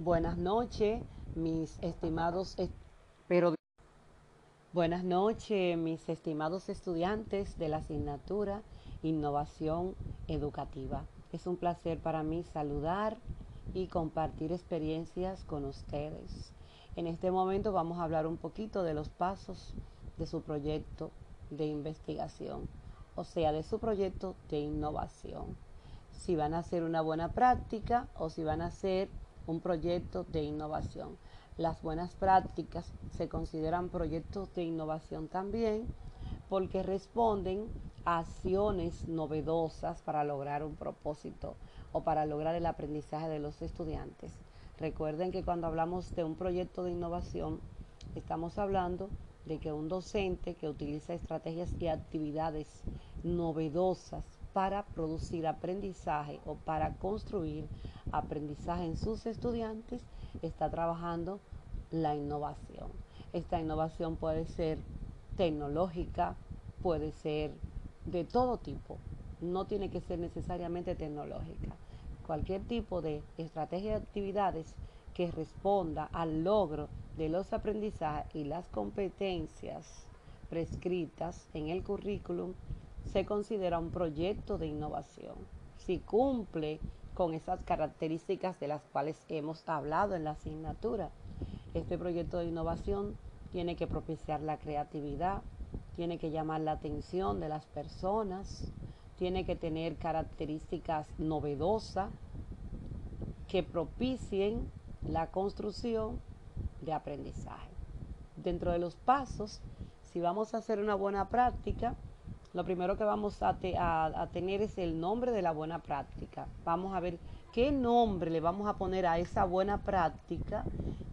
Buenas noches, mis estimados, pero buenas noches, mis estimados estudiantes de la asignatura Innovación Educativa. Es un placer para mí saludar y compartir experiencias con ustedes. En este momento vamos a hablar un poquito de los pasos de su proyecto de investigación, o sea, de su proyecto de innovación. Si van a hacer una buena práctica o si van a hacer un proyecto de innovación. Las buenas prácticas se consideran proyectos de innovación también porque responden a acciones novedosas para lograr un propósito o para lograr el aprendizaje de los estudiantes. Recuerden que cuando hablamos de un proyecto de innovación, estamos hablando de que un docente que utiliza estrategias y actividades novedosas para producir aprendizaje o para construir aprendizaje en sus estudiantes, está trabajando la innovación. Esta innovación puede ser tecnológica, puede ser de todo tipo, no tiene que ser necesariamente tecnológica. Cualquier tipo de estrategia de actividades que responda al logro de los aprendizajes y las competencias prescritas en el currículum se considera un proyecto de innovación. Si cumple con esas características de las cuales hemos hablado en la asignatura, este proyecto de innovación tiene que propiciar la creatividad, tiene que llamar la atención de las personas, tiene que tener características novedosas que propicien la construcción de aprendizaje. Dentro de los pasos, si vamos a hacer una buena práctica, lo primero que vamos a, tener es el nombre de la buena práctica. Vamos a ver qué nombre le vamos a poner a esa buena práctica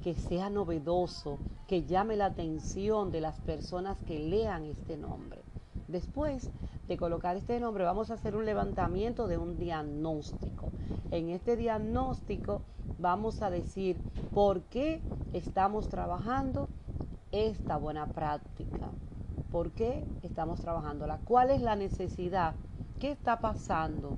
que sea novedoso, que llame la atención de las personas que lean este nombre. Después de colocar este nombre, vamos a hacer un levantamiento de un diagnóstico. En este diagnóstico vamos a decir por qué estamos trabajando esta buena práctica. ¿Por qué estamos trabajándola? ¿Cuál es la necesidad? ¿Qué está pasando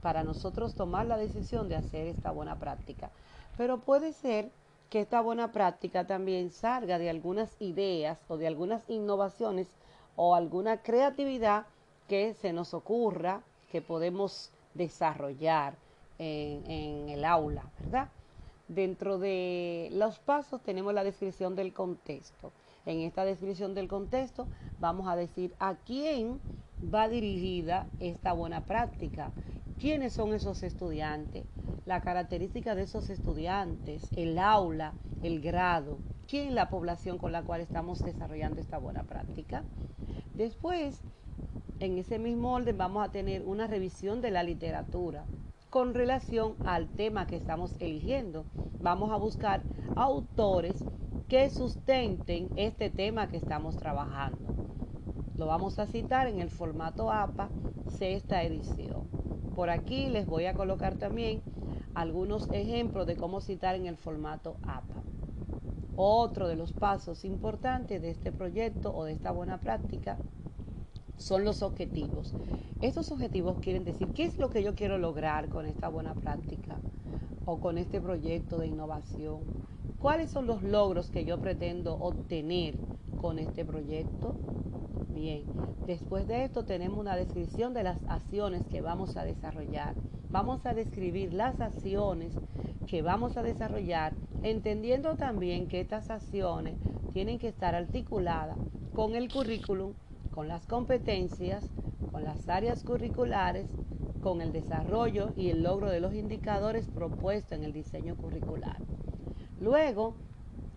para nosotros tomar la decisión de hacer esta buena práctica? Pero puede ser que esta buena práctica también salga de algunas ideas o de algunas innovaciones o alguna creatividad que se nos ocurra que podemos desarrollar en, en, el aula, ¿verdad? Dentro de los pasos tenemos la descripción del contexto. En esta descripción del contexto vamos a decir a quién va dirigida esta buena práctica, quiénes son esos estudiantes, la característica de esos estudiantes, el aula, el grado, quién es la población con la cual estamos desarrollando esta buena práctica. Después, en ese mismo orden vamos a tener una revisión de la literatura con relación al tema que estamos eligiendo. Vamos a buscar autores que sustenten este tema que estamos trabajando. Lo vamos a citar en el formato APA, sexta edición. Por aquí les voy a colocar también algunos ejemplos de cómo citar en el formato APA. Otro de los pasos importantes de este proyecto o de esta buena práctica son los objetivos. Estos objetivos quieren decir qué es lo que yo quiero lograr con esta buena práctica o con este proyecto de innovación ¿Cuáles son los logros que yo pretendo obtener con este proyecto? Bien, después de esto tenemos una descripción de las acciones que vamos a desarrollar. Vamos a describir las acciones que vamos a desarrollar, entendiendo también que estas acciones tienen que estar articuladas con el currículum, con las competencias, con las áreas curriculares, con el desarrollo y el logro de los indicadores propuestos en el diseño curricular. Luego,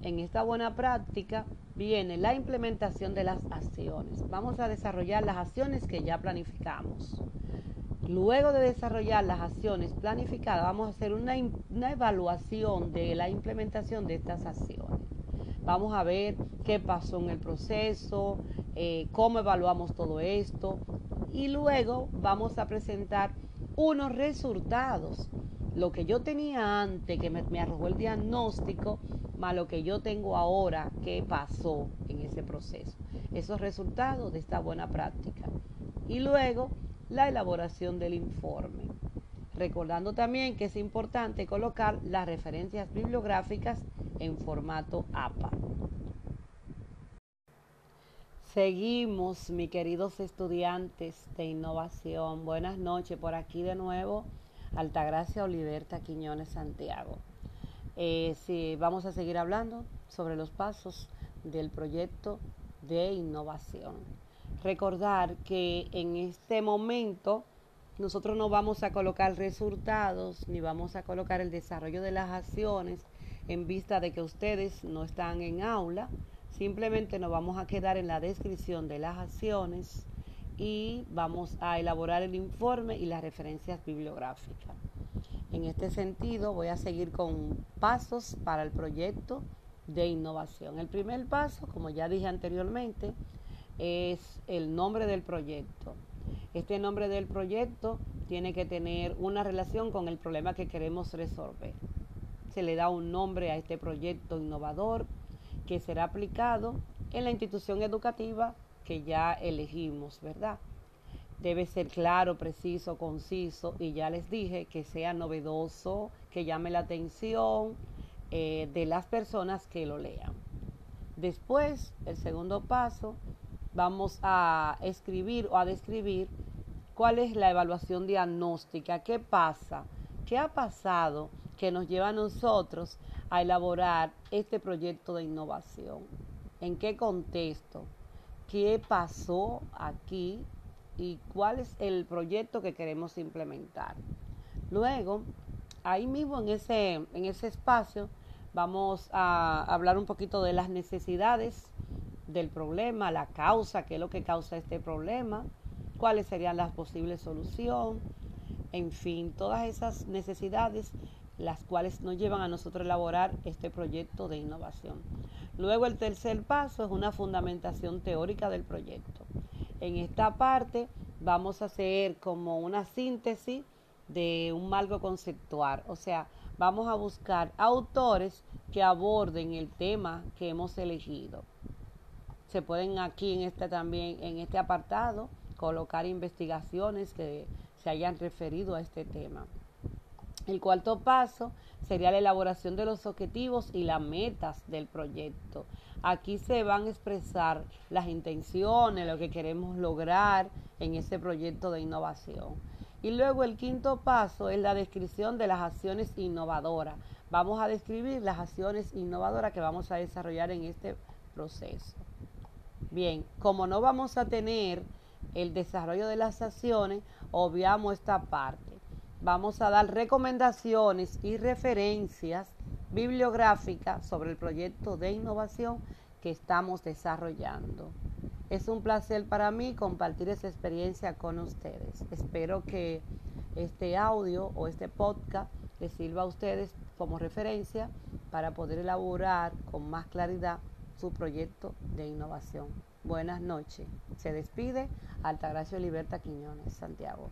en esta buena práctica, viene la implementación de las acciones. Vamos a desarrollar las acciones que ya planificamos. Luego de desarrollar las acciones planificadas, vamos a hacer una, evaluación de la implementación de estas acciones. Vamos a ver qué pasó en el proceso, eh, cómo evaluamos todo esto y luego vamos a presentar unos resultados lo que yo tenía antes, que me, arrojó el diagnóstico, más lo que yo tengo ahora, qué pasó en ese proceso. Esos resultados de esta buena práctica. Y luego la elaboración del informe. recordando también que es importante colocar las referencias bibliográficas en formato APA. Seguimos, mis queridos estudiantes de innovación. Buenas noches, por aquí de nuevo, Altagracia Oliverta Quiñones Santiago. Eh, vamos a seguir hablando sobre los pasos del proyecto de innovación. Recordar que en este momento nosotros no vamos a colocar resultados ni vamos a colocar el desarrollo de las acciones en vista de que ustedes no están en aula, Simplemente nos vamos a quedar en la descripción de las acciones y vamos a elaborar el informe y las referencias bibliográficas. En este sentido, voy a seguir con pasos para el proyecto de innovación. El primer paso, como ya dije anteriormente, es el nombre del proyecto. Este nombre del proyecto tiene que tener una relación con el problema que queremos resolver. Se le da un nombre a este proyecto innovador que será aplicado en la institución educativa que ya elegimos, ¿verdad? Debe ser claro, preciso, conciso y ya les dije que sea novedoso, que llame la atención eh, de las personas que lo lean. Después, el segundo paso, vamos a escribir o a describir cuál es la evaluación diagnóstica, qué pasa, qué ha pasado que nos lleva a nosotros a elaborar este proyecto de innovación. ¿En qué contexto? ¿Qué pasó aquí? ¿Y cuál es el proyecto que queremos implementar? Luego, ahí mismo en ese, en ese espacio, vamos a hablar un poquito de las necesidades del problema, la causa, qué es lo que causa este problema, cuáles serían las posibles soluciones, en fin, todas esas necesidades las cuales nos llevan a nosotros elaborar este proyecto de innovación. Luego el tercer paso es una fundamentación teórica del proyecto. En esta parte vamos a hacer como una síntesis de un marco conceptual, o sea, vamos a buscar autores que aborden el tema que hemos elegido. Se pueden aquí en este también en este apartado colocar investigaciones que se hayan referido a este tema. El cuarto paso sería la elaboración de los objetivos y las metas del proyecto. Aquí se van a expresar las intenciones, lo que queremos lograr en ese proyecto de innovación. Y luego el quinto paso es la descripción de las acciones innovadoras. Vamos a describir las acciones innovadoras que vamos a desarrollar en este proceso. Bien, como no vamos a tener el desarrollo de las acciones, obviamos esta parte vamos a dar recomendaciones y referencias bibliográficas sobre el proyecto de innovación que estamos desarrollando. Es un placer para mí compartir esa experiencia con ustedes. Espero que este audio o este podcast les sirva a ustedes como referencia para poder elaborar con más claridad su proyecto de innovación. Buenas noches. Se despide Altagracia Liberta Quiñones, Santiago.